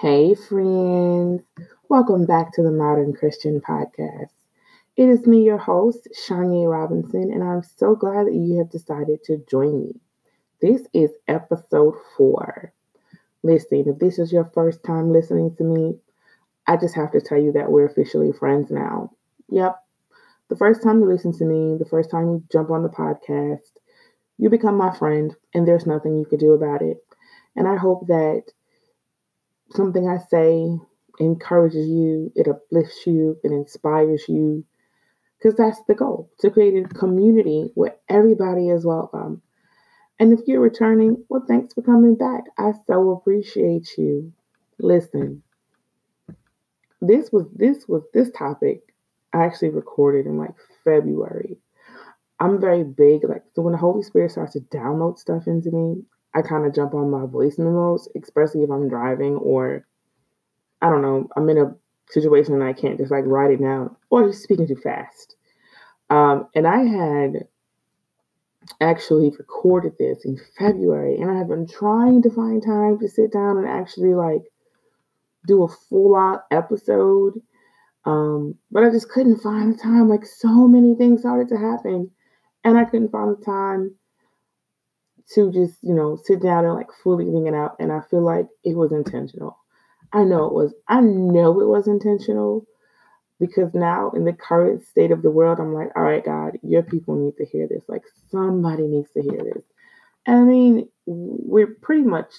Hey, friends. Welcome back to the Modern Christian Podcast. It is me, your host, Shanya Robinson, and I'm so glad that you have decided to join me. This is episode four. Listen, if this is your first time listening to me, I just have to tell you that we're officially friends now. Yep. The first time you listen to me, the first time you jump on the podcast, you become my friend, and there's nothing you could do about it. And I hope that something I say encourages you, it uplifts you, it inspires you, because that's the goal to create a community where everybody is welcome. And if you're returning, well, thanks for coming back. I so appreciate you. Listen, this was this was this topic I actually recorded in like February. I'm very big, like so when the Holy Spirit starts to download stuff into me, I kind of jump on my voice memos, especially if I'm driving or I don't know, I'm in a situation and I can't just like write it down or he's speaking too fast. Um, and I had actually recorded this in February and I have been trying to find time to sit down and actually like do a full out episode. Um, but I just couldn't find the time. Like so many things started to happen and I couldn't find the time to just, you know, sit down and like fully think it out. And I feel like it was intentional. I know it was, I know it was intentional because now in the current state of the world, I'm like, all right, God, your people need to hear this. Like somebody needs to hear this. And I mean, we're pretty much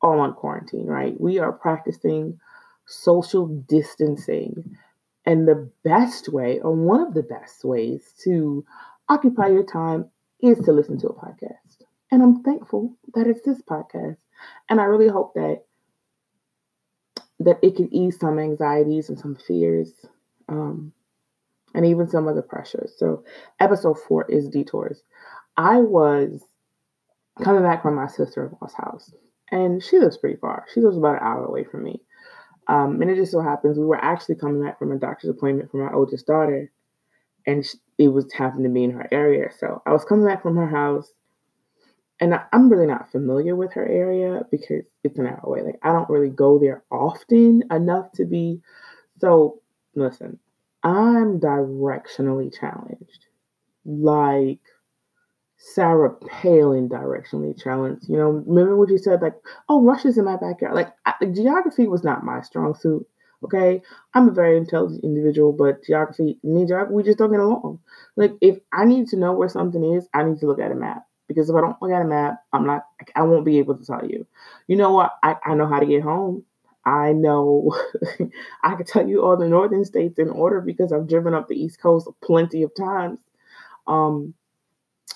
all on quarantine, right? We are practicing social distancing. And the best way, or one of the best ways to occupy your time is to listen to a podcast. And I'm thankful that it's this podcast. And I really hope that that it can ease some anxieties and some fears, um, and even some of the pressures. So, episode four is detours. I was coming back from my sister-in-law's house, and she lives pretty far. She lives about an hour away from me. Um, and it just so happens we were actually coming back from a doctor's appointment for my oldest daughter, and it was happened to be in her area. So I was coming back from her house and I'm really not familiar with her area because it's an hour away. Like I don't really go there often enough to be. So listen, I'm directionally challenged, like Sarah Palin directionally challenged. You know, remember what you said? Like, oh, Russia's in my backyard. Like I, geography was not my strong suit. Okay, I'm a very intelligent individual, but geography, me, geography, we just don't get along. Like, if I need to know where something is, I need to look at a map because if I don't look at a map, I'm not, I won't be able to tell you. You know what? I, I know how to get home. I know I can tell you all the northern states in order because I've driven up the East Coast plenty of times. Um,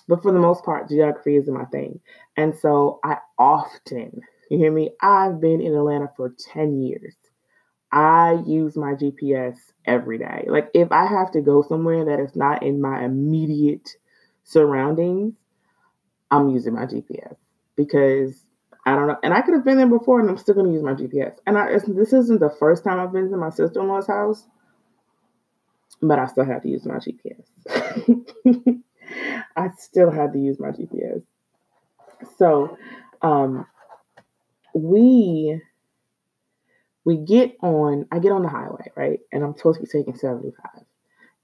but for the most part, geography isn't my thing. And so I often, you hear me? I've been in Atlanta for 10 years. I use my GPS every day. Like if I have to go somewhere that is not in my immediate surroundings, I'm using my GPS because I don't know. And I could have been there before and I'm still going to use my GPS. And I, this isn't the first time I've been to my sister in law's house, but I still had to use my GPS. I still had to use my GPS. So, um, we we get on i get on the highway right and i'm supposed to be taking 75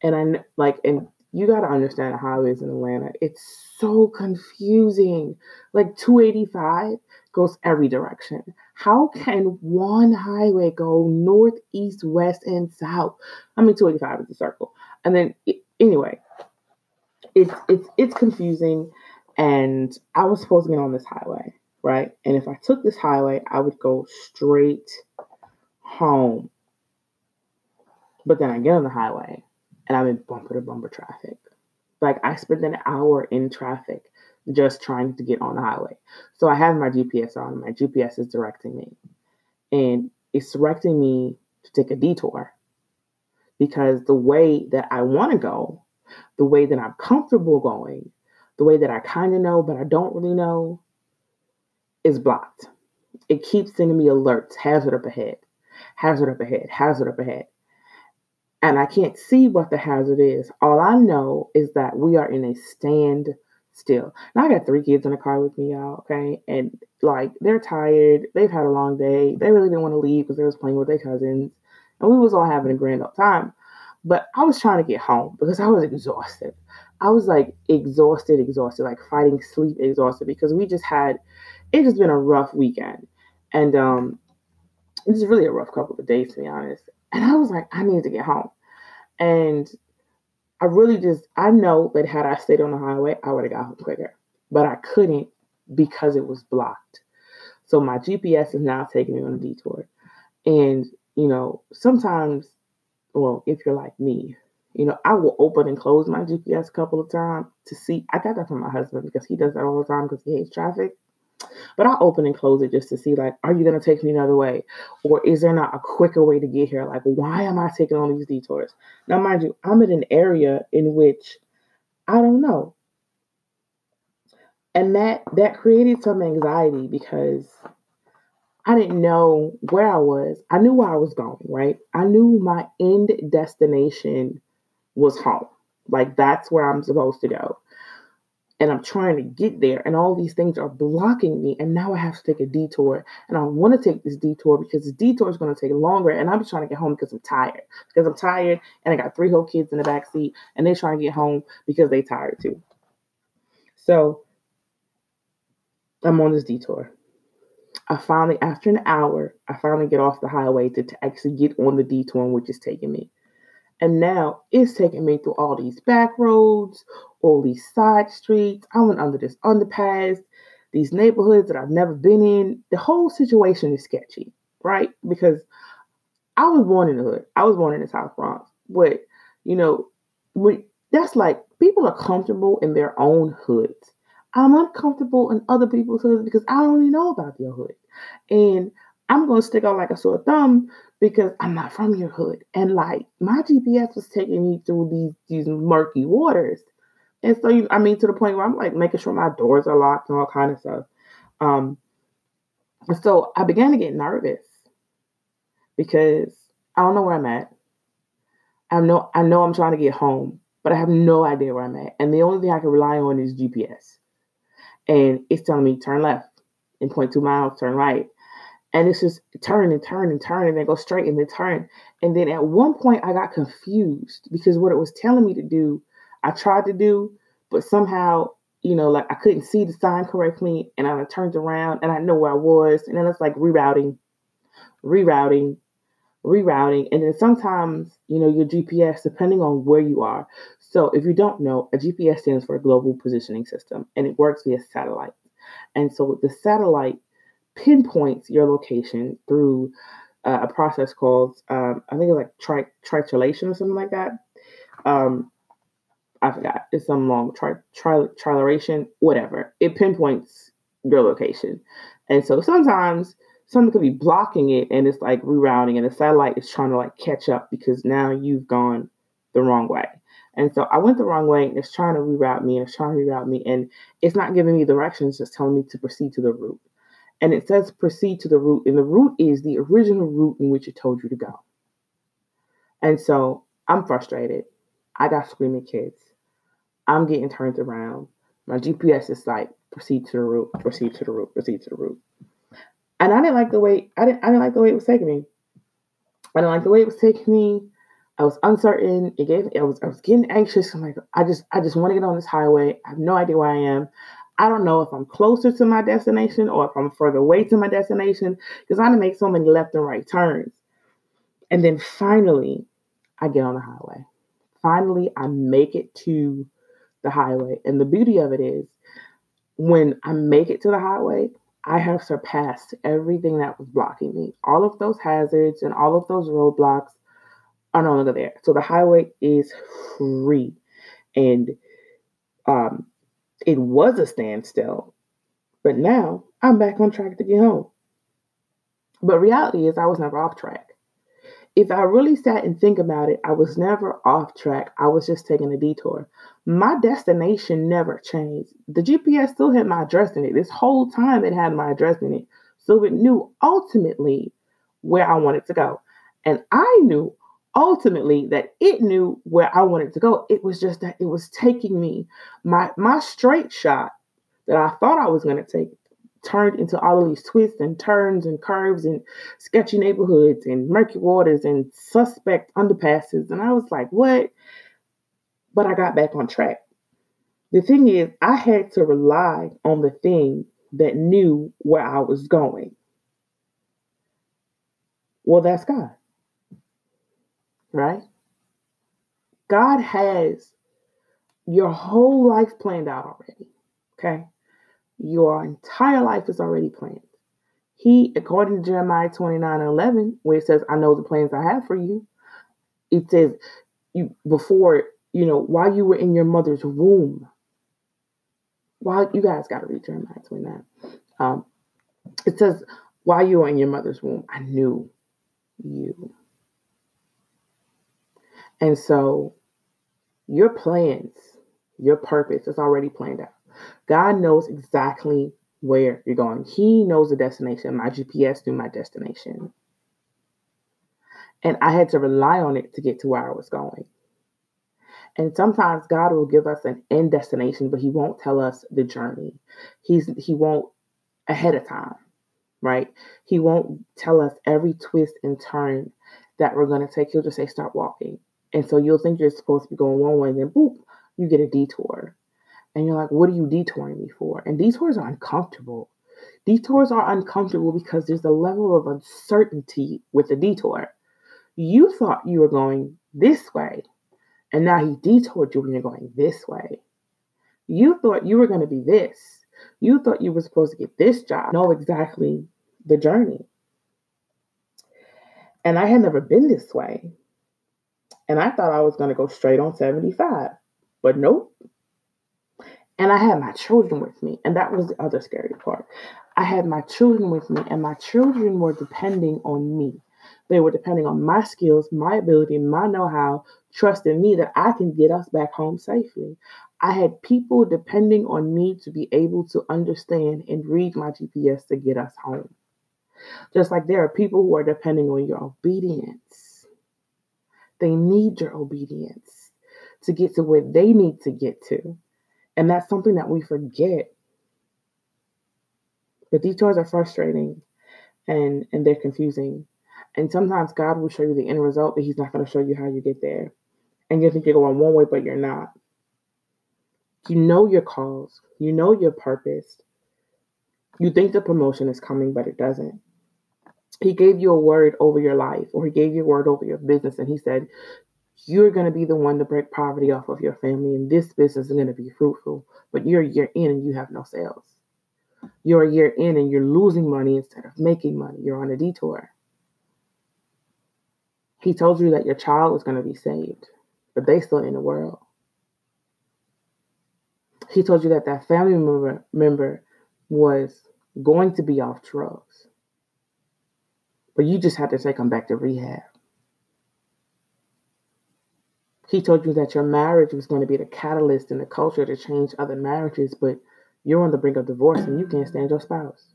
and i like and you got to understand the highways in Atlanta. It's so confusing. Like 285 goes every direction. How can one highway go north, east, west, and south? I mean, 285 is a circle. And then, anyway, it's it's it's confusing. And I was supposed to get on this highway, right? And if I took this highway, I would go straight home. But then I get on the highway and I'm in bumper to bumper traffic. Like I spent an hour in traffic just trying to get on the highway. So I have my GPS on. My GPS is directing me. And it's directing me to take a detour because the way that I want to go, the way that I'm comfortable going, the way that I kind of know but I don't really know is blocked. It keeps sending me alerts, hazard up ahead, hazard up ahead, hazard up ahead and I can't see what the hazard is. All I know is that we are in a stand still. Now I got three kids in the car with me, y'all, okay? And like they're tired. They've had a long day. They really didn't want to leave because they was playing with their cousins. And we was all having a grand old time. But I was trying to get home because I was exhausted. I was like exhausted, exhausted, like fighting sleep exhausted because we just had it just been a rough weekend. And um it's really a rough couple of days to be honest. And I was like, I need to get home. And I really just, I know that had I stayed on the highway, I would have got home quicker. But I couldn't because it was blocked. So my GPS is now taking me on a detour. And, you know, sometimes, well, if you're like me, you know, I will open and close my GPS a couple of times to see. I got that from my husband because he does that all the time because he hates traffic. But I'll open and close it just to see, like, are you going to take me another way? Or is there not a quicker way to get here? Like, why am I taking all these detours? Now, mind you, I'm in an area in which I don't know. And that that created some anxiety because I didn't know where I was. I knew where I was going, right? I knew my end destination was home. Like that's where I'm supposed to go and I'm trying to get there, and all these things are blocking me. And now I have to take a detour, and I want to take this detour because the detour is going to take longer. And I'm just trying to get home because I'm tired. Because I'm tired, and I got three whole kids in the back seat, and they're trying to get home because they tired too. So I'm on this detour. I finally, after an hour, I finally get off the highway to, to actually get on the detour, which is taking me. And now it's taking me through all these back roads, all these side streets. I went under this underpass, these neighborhoods that I've never been in. The whole situation is sketchy, right? Because I was born in the hood. I was born in the South Bronx. But, you know, that's like people are comfortable in their own hoods. I'm uncomfortable in other people's hoods because I don't even know about your hood. And I'm going to stick out like a sore thumb because I'm not from your hood. And like my GPS was taking me through these these murky waters. And so, you, I mean, to the point where I'm like making sure my doors are locked and all kind of stuff. Um, so I began to get nervous because I don't know where I'm at. I know I know I'm trying to get home, but I have no idea where I'm at. And the only thing I can rely on is GPS. And it's telling me turn left in 0.2 miles, turn right. And it's just turn and turn and turn and then go straight and then turn. And then at one point I got confused because what it was telling me to do I tried to do, but somehow, you know, like I couldn't see the sign correctly and I turned around and I know where I was. And then it's like rerouting, rerouting, rerouting. And then sometimes, you know, your GPS, depending on where you are. So if you don't know, a GPS stands for a global positioning system and it works via satellite. And so the satellite pinpoints your location through uh, a process called, um, I think it's like tri- or something like that. Um, I forgot. It's some long tri- tri- trilaration, whatever. It pinpoints your location. And so sometimes something could be blocking it and it's like rerouting and the satellite is trying to like catch up because now you've gone the wrong way. And so I went the wrong way and it's trying to reroute me and it's trying to reroute me and it's not giving me directions, just telling me to proceed to the route. And it says proceed to the route, and the route is the original route in which it told you to go. And so I'm frustrated. I got screaming kids. I'm getting turned around. My GPS is like, proceed to the route, proceed to the route, proceed to the route. And I didn't like the way I didn't I didn't like the way it was taking me. I didn't like the way it was taking me. I was uncertain. It gave I was I was getting anxious. I'm like, I just I just want to get on this highway. I have no idea where I am. I don't know if I'm closer to my destination or if I'm further away to my destination because I didn't make so many left and right turns. And then finally, I get on the highway. Finally, I make it to the highway. And the beauty of it is, when I make it to the highway, I have surpassed everything that was blocking me. All of those hazards and all of those roadblocks are no longer there. So the highway is free. And um, it was a standstill, but now I'm back on track to get home. But reality is, I was never off track if I really sat and think about it, I was never off track. I was just taking a detour. My destination never changed. The GPS still had my address in it. This whole time it had my address in it. So it knew ultimately where I wanted to go. And I knew ultimately that it knew where I wanted to go. It was just that it was taking me my my straight shot that I thought I was going to take turned into all of these twists and turns and curves and sketchy neighborhoods and murky waters and suspect underpasses. And I was like, what? But I got back on track. The thing is, I had to rely on the thing that knew where I was going. Well, that's God. Right? God has your whole life planned out already. Okay? Your entire life is already planned. He, according to Jeremiah 29 11, where it says, I know the plans I have for you, it says, you before, you know, while you were in your mother's womb, while you guys got to read Jeremiah 29, um, it says, while you were in your mother's womb, I knew you. And so your plans, your purpose is already planned out. God knows exactly where you're going. He knows the destination. My GPS knew my destination. And I had to rely on it to get to where I was going. And sometimes God will give us an end destination, but He won't tell us the journey. He's He won't ahead of time, right? He won't tell us every twist and turn that we're going to take. He'll just say, start walking. And so you'll think you're supposed to be going one way, and then boop, you get a detour. And you're like, what are you detouring me for? And detours are uncomfortable. Detours are uncomfortable because there's a level of uncertainty with the detour. You thought you were going this way, and now he detoured you when you're going this way. You thought you were going to be this. You thought you were supposed to get this job. Know exactly the journey. And I had never been this way. And I thought I was going to go straight on 75. But nope, and I had my children with me. And that was the other scary part. I had my children with me, and my children were depending on me. They were depending on my skills, my ability, my know how, trusting me that I can get us back home safely. I had people depending on me to be able to understand and read my GPS to get us home. Just like there are people who are depending on your obedience. They need your obedience to get to where they need to get to. And that's something that we forget. But detours are frustrating and, and they're confusing. And sometimes God will show you the end result, but He's not going to show you how you get there. And you think you're going one way, but you're not. You know your cause, you know your purpose. You think the promotion is coming, but it doesn't. He gave you a word over your life, or He gave you a word over your business, and He said, you're going to be the one to break poverty off of your family, and this business is going to be fruitful. But you're a year in and you have no sales. You're a year in and you're losing money instead of making money. You're on a detour. He told you that your child was going to be saved, but they still in the world. He told you that that family member, member was going to be off drugs, but you just had to take them back to rehab. He told you that your marriage was going to be the catalyst in the culture to change other marriages, but you're on the brink of divorce and you can't stand your spouse.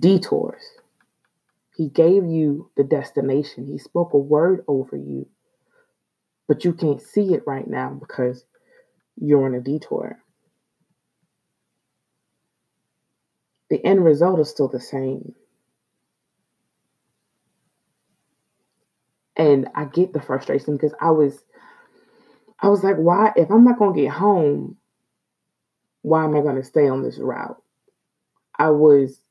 Detours. He gave you the destination. He spoke a word over you, but you can't see it right now because you're on a detour. The end result is still the same. And I get the frustration because I was I was like, why if I'm not gonna get home, why am I gonna stay on this route? I was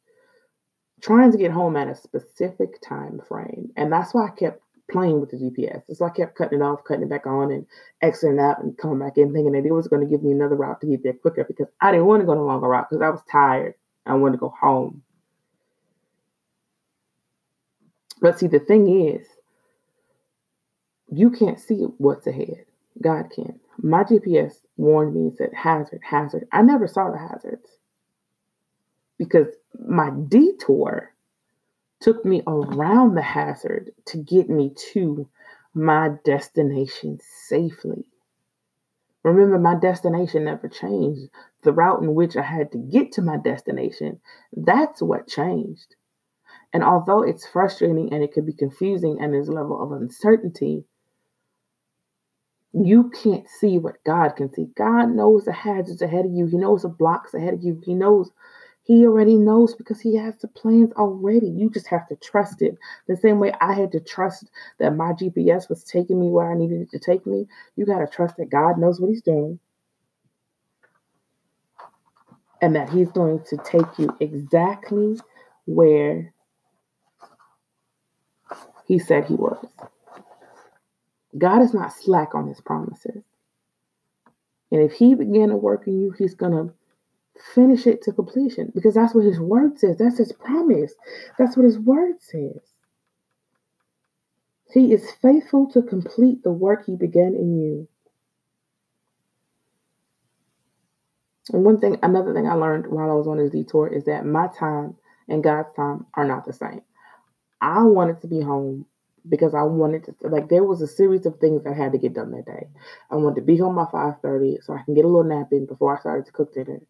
trying to get home at a specific time frame. And that's why I kept playing with the GPS. So I kept cutting it off, cutting it back on, and exiting out and coming back in, thinking that it was going to give me another route to get there quicker because I didn't want to go the longer route because I was tired. I wanted to go home. But see, the thing is, you can't see what's ahead. God can. My GPS warned me and said hazard, hazard. I never saw the hazards because my detour took me around the hazard to get me to my destination safely. Remember, my destination never changed. The route in which I had to get to my destination, that's what changed. And although it's frustrating and it could be confusing and there's a level of uncertainty, you can't see what God can see. God knows the hazards ahead of you. He knows the blocks ahead of you. He knows, He already knows because He has the plans already. You just have to trust it. The same way I had to trust that my GPS was taking me where I needed it to take me. You got to trust that God knows what He's doing and that He's going to take you exactly where He said He was. God is not slack on his promises. And if he began to work in you, he's going to finish it to completion because that's what his word says. That's his promise. That's what his word says. He is faithful to complete the work he began in you. And one thing, another thing I learned while I was on this detour is that my time and God's time are not the same. I wanted to be home because I wanted to like there was a series of things that had to get done that day. I wanted to be home by five thirty so I can get a little nap in before I started to cook dinner.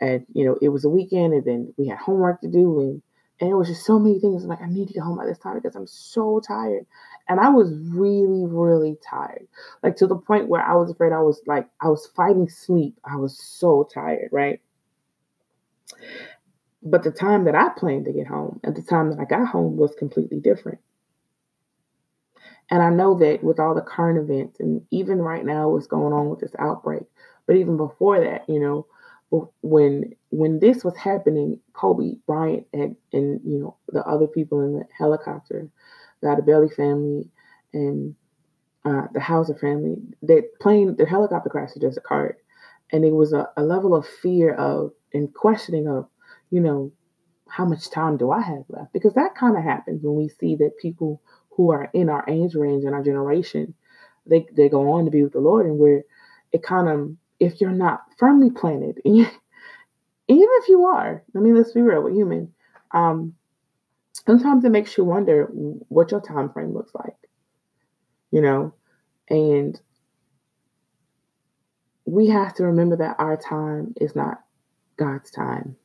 And you know, it was a weekend and then we had homework to do and and it was just so many things. Like I need to get home by this time because I'm so tired. And I was really, really tired. Like to the point where I was afraid I was like I was fighting sleep. I was so tired, right? But the time that I planned to get home and the time that I got home was completely different. And I know that with all the current events, and even right now, what's going on with this outbreak, but even before that, you know, when when this was happening, Kobe Bryant and and you know the other people in the helicopter, the Altobelli family, and uh, the Hauser family, that plane, the helicopter crash had just occurred, and it was a, a level of fear of and questioning of, you know, how much time do I have left? Because that kind of happens when we see that people who are in our age range and our generation, they they go on to be with the Lord, and where it kind of if you're not firmly planted, even if you are, I mean, let's be real, we're human. Um, sometimes it makes you wonder what your time frame looks like, you know, and we have to remember that our time is not God's time.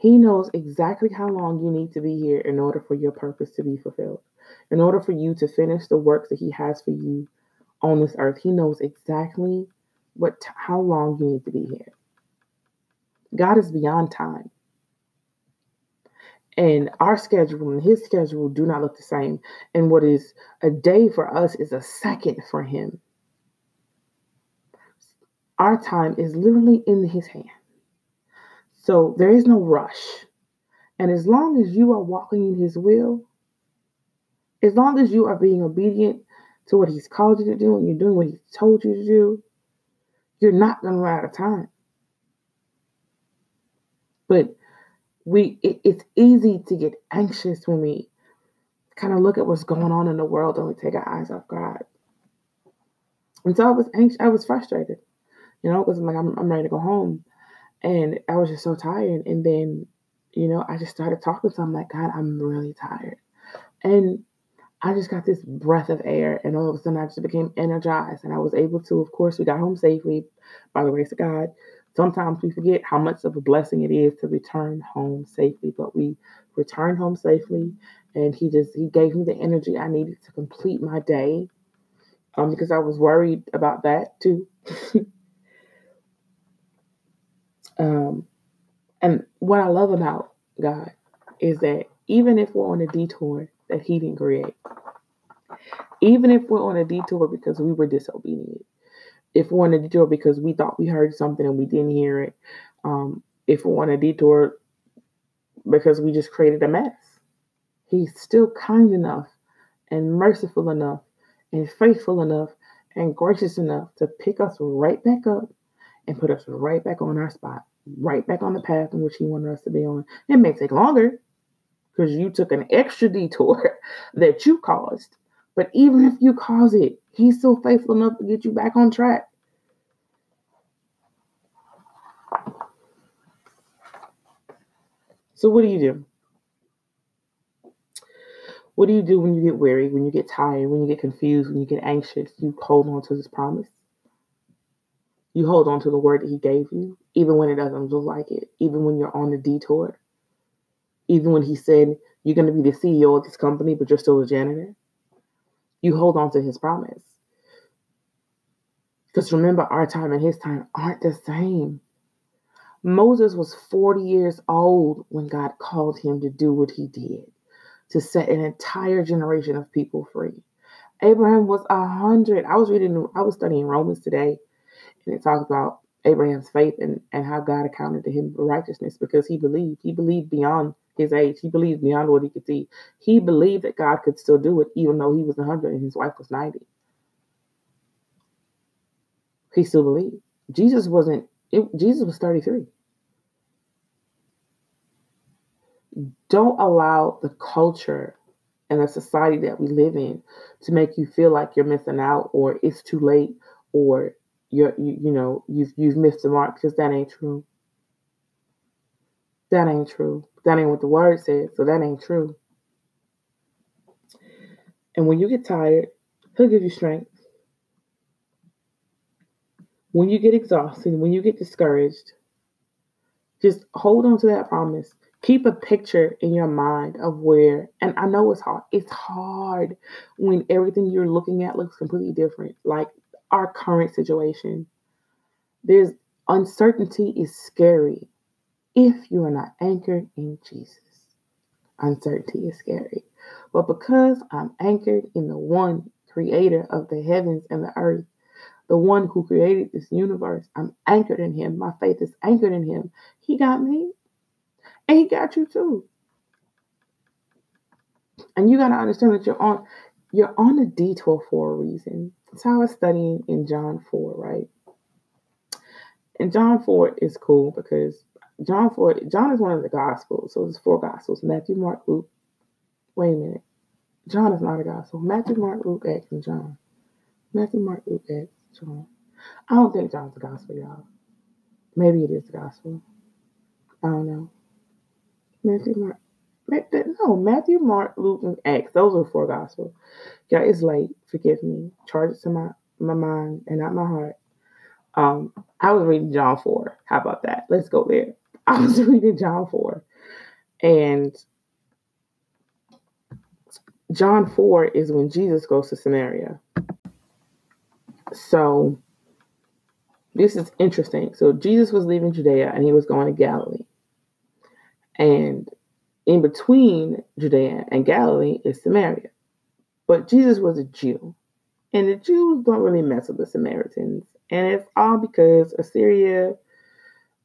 He knows exactly how long you need to be here in order for your purpose to be fulfilled. In order for you to finish the work that He has for you on this earth, He knows exactly what how long you need to be here. God is beyond time. And our schedule and his schedule do not look the same. And what is a day for us is a second for him. Our time is literally in his hand. So there is no rush. And as long as you are walking in His will, as long as you are being obedient to what He's called you to do and you're doing what He's told you to do, you're not going to run out of time. But we, it, it's easy to get anxious when we kind of look at what's going on in the world and we take our eyes off God. And so I was anxious, I was frustrated, you know, because I'm like, I'm, I'm ready to go home. And I was just so tired. And then, you know, I just started talking to him like, God, I'm really tired. And I just got this breath of air. And all of a sudden, I just became energized. And I was able to, of course, we got home safely by the grace of God. Sometimes we forget how much of a blessing it is to return home safely, but we returned home safely. And he just, he gave me the energy I needed to complete my day um, because I was worried about that too. Um, and what I love about God is that even if we're on a detour that He didn't create, even if we're on a detour because we were disobedient, if we're on a detour because we thought we heard something and we didn't hear it, um, if we're on a detour because we just created a mess, He's still kind enough and merciful enough and faithful enough and gracious enough to pick us right back up and put us right back on our spot right back on the path in which He wanted us to be on. It may take longer because you took an extra detour that you caused. But even if you cause it, He's still faithful enough to get you back on track. So, what do you do? What do you do when you get weary, when you get tired, when you get confused, when you get anxious? You hold on to this promise. You hold on to the word that He gave you, even when it doesn't look like it, even when you're on the detour, even when he said, You're going to be the CEO of this company, but you're still a janitor. You hold on to his promise. Because remember, our time and his time aren't the same. Moses was 40 years old when God called him to do what he did, to set an entire generation of people free. Abraham was a hundred. I was reading, I was studying Romans today, and it talks about Abraham's faith and, and how God accounted to him righteousness because he believed. He believed beyond his age. He believed beyond what he could see. He believed that God could still do it, even though he was 100 and his wife was 90. He still believed. Jesus wasn't, it, Jesus was 33. Don't allow the culture and the society that we live in to make you feel like you're missing out or it's too late or you're you, you know you've you've missed the mark because that ain't true. That ain't true. That ain't what the word says, so that ain't true. And when you get tired, he'll give you strength. When you get exhausted, when you get discouraged, just hold on to that promise. Keep a picture in your mind of where, and I know it's hard. It's hard when everything you're looking at looks completely different. Like our current situation. There's uncertainty is scary if you are not anchored in Jesus. Uncertainty is scary. But because I'm anchored in the one creator of the heavens and the earth, the one who created this universe, I'm anchored in him. My faith is anchored in him. He got me, and he got you too. And you got to understand that you're on you're on a detour for a reason. So I was studying in John 4, right? And John 4 is cool because John 4, John is one of the gospels. So there's four gospels Matthew, Mark, Luke. Wait a minute. John is not a gospel. Matthew, Mark, Luke, Acts, and John. Matthew, Mark, Luke, Acts, John. I don't think John's a gospel, y'all. Maybe it is a gospel. I don't know. Matthew, Mark. No, Matthew, Mark, Luke, and Acts. Those are four gospels. Yeah, it's late. Forgive me. Charge it to my, my mind and not my heart. Um, I was reading John 4. How about that? Let's go there. I was reading John 4. And John 4 is when Jesus goes to Samaria. So this is interesting. So Jesus was leaving Judea and he was going to Galilee. And in between Judea and Galilee is Samaria. But Jesus was a Jew, and the Jews don't really mess with the Samaritans, and it's all because Assyria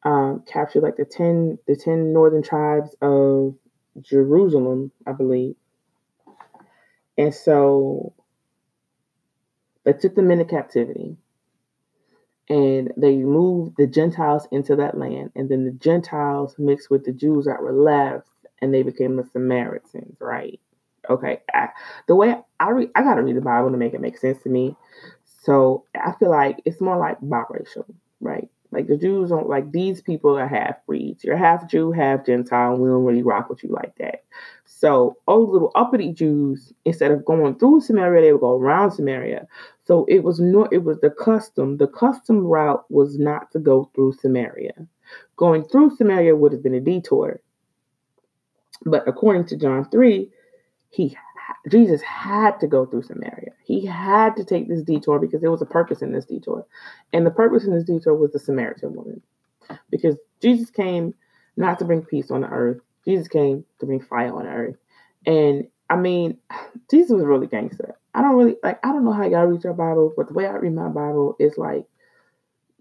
um, captured like the ten the ten northern tribes of Jerusalem, I believe, and so they took them into captivity and they moved the Gentiles into that land, and then the Gentiles mixed with the Jews that were left, and they became the Samaritans, right? okay, I, the way I read, I gotta read the Bible to make it make sense to me. So I feel like it's more like biracial, right? Like the Jews don't like these people are half breeds. You're half Jew, half Gentile, and we don't really rock with you like that. So all little uppity Jews, instead of going through Samaria, they would go around Samaria. So it was no, it was the custom. The custom route was not to go through Samaria. Going through Samaria would have been a detour. But according to John 3, he Jesus had to go through Samaria. He had to take this detour because there was a purpose in this detour. And the purpose in this detour was the Samaritan woman. Because Jesus came not to bring peace on the earth. Jesus came to bring fire on earth. And I mean, Jesus was really gangster. I don't really like I don't know how y'all read your Bible, but the way I read my Bible is like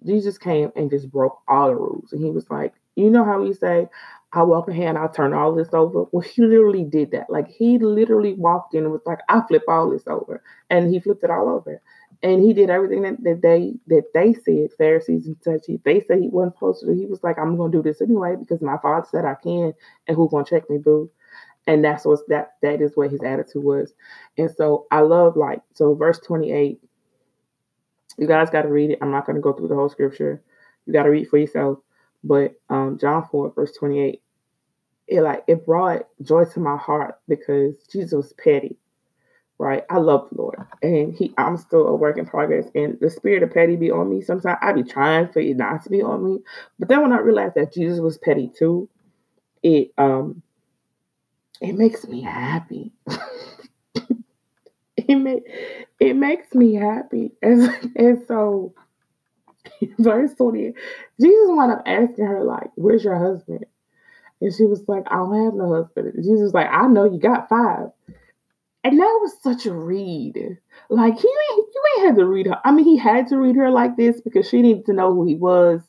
Jesus came and just broke all the rules. And he was like, you know how we say, I walk in here and I'll turn all this over. Well, he literally did that. Like he literally walked in and was like, I flip all this over. And he flipped it all over. And he did everything that, that they that they said, Pharisees and such. They said he wasn't supposed to. He was like, I'm gonna do this anyway because my father said I can, and who's gonna check me, boo? And that's what that that is what his attitude was. And so I love like so verse 28. You guys got to read it. I'm not gonna go through the whole scripture. You got to read for yourself. But um, John 4, verse 28 it like it brought joy to my heart because Jesus was petty, right? I love the Lord, and He I'm still a work in progress, and the spirit of petty be on me. Sometimes I be trying for it not to be on me, but then when I realized that Jesus was petty too, it um it makes me happy. it make, it makes me happy. And, and so verse 20, Jesus wound up asking her, like, where's your husband? And she was like, I don't have no husband. And Jesus was like, I know you got five. And that was such a read. Like he ain't you ain't had to read her. I mean, he had to read her like this because she needed to know who he was.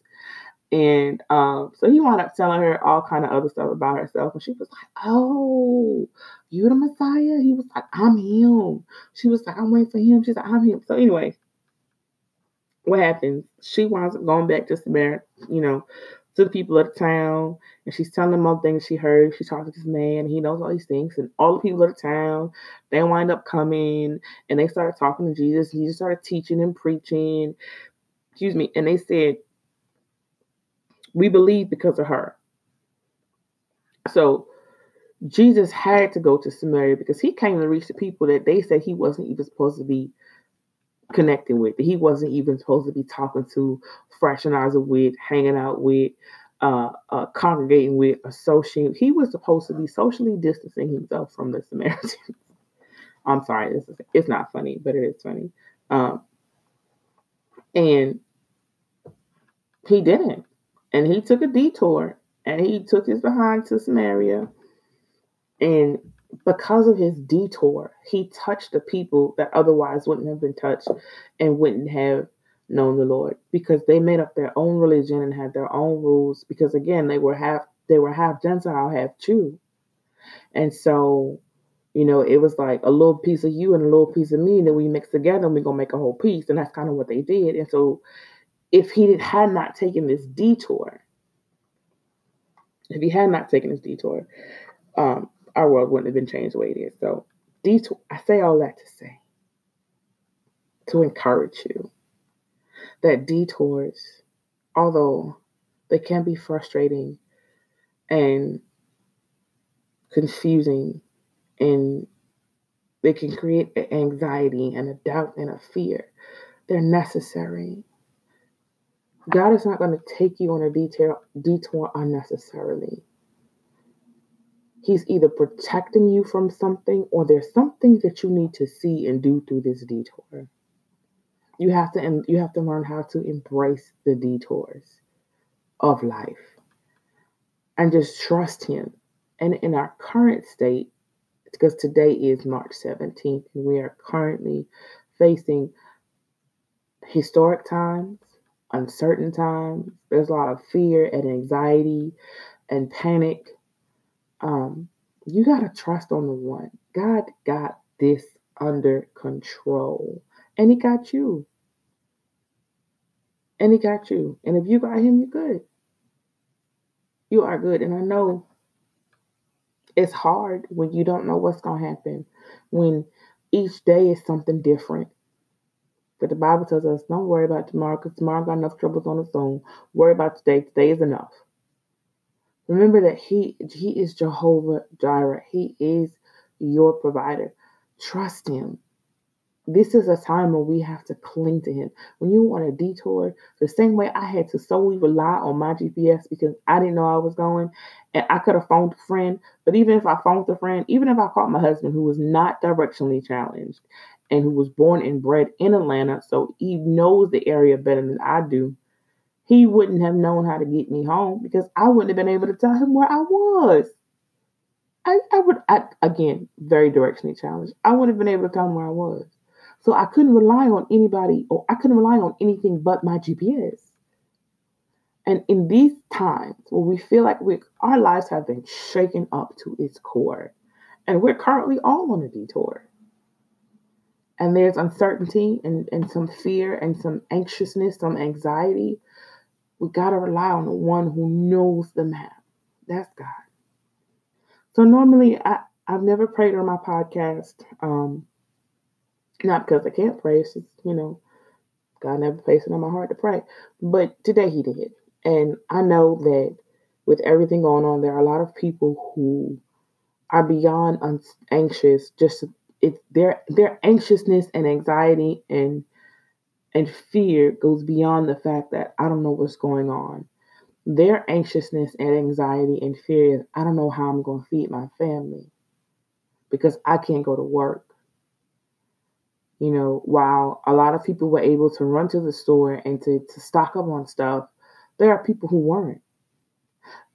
And um, so he wound up telling her all kind of other stuff about herself. And she was like, Oh, you the Messiah? He was like, I'm him. She was like, I'm waiting for him. She's like, I'm him. So anyway, what happens? She winds up going back to Samaria, you know, to the people of the town, and she's telling them all the things she heard. She talked to this man, and he knows all these things. And all the people of the town, they wind up coming, and they started talking to Jesus. And he just started teaching and preaching. Excuse me. And they said, "We believe because of her." So Jesus had to go to Samaria because he came to reach the people that they said he wasn't even supposed to be connecting with, that he wasn't even supposed to be talking to, fraternizing with, hanging out with, uh, uh, congregating with, associating. He was supposed to be socially distancing himself from the Samaritans. I'm sorry, this is it's not funny, but it is funny. Um, and he didn't. And he took a detour and he took his behind to Samaria. And because of his detour, he touched the people that otherwise wouldn't have been touched and wouldn't have known the Lord because they made up their own religion and had their own rules because again they were half they were half Gentile, half Jew. And so, you know, it was like a little piece of you and a little piece of me that we mix together and we're gonna make a whole piece. And that's kind of what they did. And so if he had not taken this detour, if he had not taken this detour, um, our world wouldn't have been changed the way it is. So detour, I say all that to say, to encourage you that detours, although they can be frustrating and confusing and they can create anxiety and a doubt and a fear, they're necessary. God is not going to take you on a detour, detour unnecessarily. He's either protecting you from something or there's something that you need to see and do through this detour. You have to you have to learn how to embrace the detours of life and just trust him. And in our current state, because today is March 17th and we are currently facing historic times, uncertain times. There's a lot of fear and anxiety and panic um, you got to trust on the one. God got this under control, and He got you. And He got you. And if you got Him, you're good. You are good. And I know it's hard when you don't know what's going to happen, when each day is something different. But the Bible tells us don't worry about tomorrow because tomorrow got enough troubles on its own. Worry about today. Today is enough. Remember that He He is Jehovah Jireh. He is your provider. Trust Him. This is a time when we have to cling to Him. When you want a detour, the same way I had to solely rely on my GPS because I didn't know I was going, and I could have phoned a friend. But even if I phoned a friend, even if I called my husband who was not directionally challenged and who was born and bred in Atlanta, so he knows the area better than I do he wouldn't have known how to get me home because I wouldn't have been able to tell him where I was. I, I would, I, again, very directionally challenged. I wouldn't have been able to tell him where I was. So I couldn't rely on anybody or I couldn't rely on anything but my GPS. And in these times where we feel like we our lives have been shaken up to its core, and we're currently all on a detour. And there's uncertainty and, and some fear and some anxiousness, some anxiety we got to rely on the one who knows the map. That's God. So normally I, I've never prayed on my podcast. Um, not because I can't pray, it's just, you know, God never placed it on my heart to pray. But today he did. And I know that with everything going on, there are a lot of people who are beyond un- anxious. Just it's their their anxiousness and anxiety and and fear goes beyond the fact that I don't know what's going on. Their anxiousness and anxiety and fear is I don't know how I'm going to feed my family. because I can't go to work. You know, while a lot of people were able to run to the store and to, to stock up on stuff, there are people who weren't.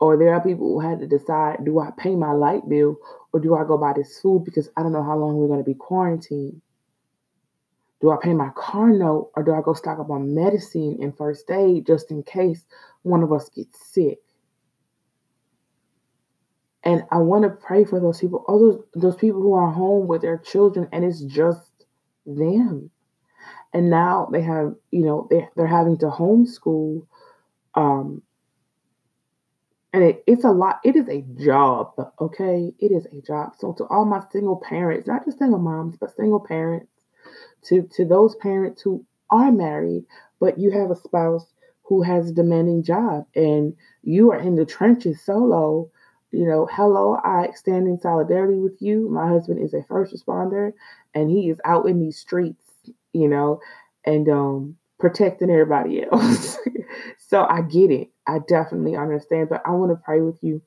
Or there are people who had to decide do I pay my light bill or do I go buy this food because I don't know how long we're going to be quarantined? Do I pay my car note or do I go stock up on medicine and first aid just in case one of us gets sick? And I want to pray for those people, all those, those people who are home with their children and it's just them. And now they have, you know, they're, they're having to homeschool. Um, and it, it's a lot, it is a job, okay? It is a job. So to all my single parents, not just single moms, but single parents, to, to those parents who are married, but you have a spouse who has a demanding job and you are in the trenches solo you know, hello, I stand in solidarity with you. My husband is a first responder and he is out in these streets, you know, and um protecting everybody else. so I get it. I definitely understand, but I want to pray with you.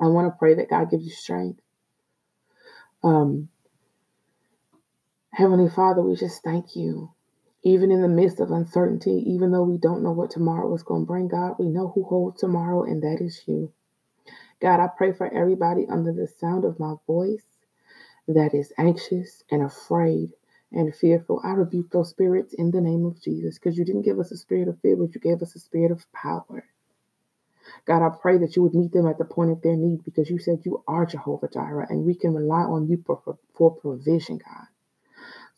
I want to pray that God gives you strength. Um Heavenly Father, we just thank you. Even in the midst of uncertainty, even though we don't know what tomorrow is going to bring, God, we know who holds tomorrow, and that is you. God, I pray for everybody under the sound of my voice that is anxious and afraid and fearful. I rebuke those spirits in the name of Jesus because you didn't give us a spirit of fear, but you gave us a spirit of power. God, I pray that you would meet them at the point of their need because you said you are Jehovah Jireh and we can rely on you for, for provision, God.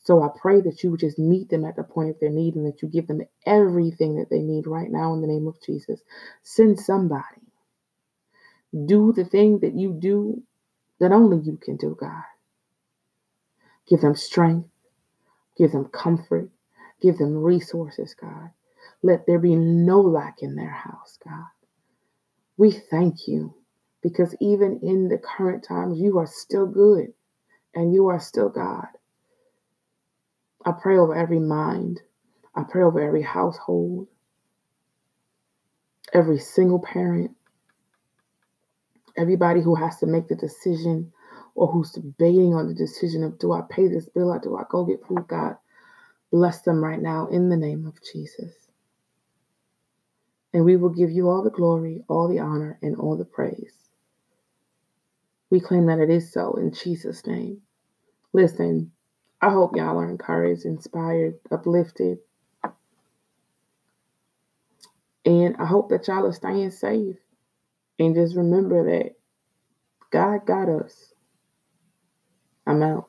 So I pray that you would just meet them at the point of their need and that you give them everything that they need right now in the name of Jesus. Send somebody do the thing that you do that only you can do, God. Give them strength, give them comfort, give them resources, God. Let there be no lack in their house, God. We thank you because even in the current times, you are still good and you are still God. I pray over every mind. I pray over every household, every single parent, everybody who has to make the decision or who's debating on the decision of do I pay this bill or do I go get food, God, bless them right now in the name of Jesus. And we will give you all the glory, all the honor, and all the praise. We claim that it is so in Jesus' name. Listen, I hope y'all are encouraged, inspired, uplifted. And I hope that y'all are staying safe. And just remember that God got us. I'm out.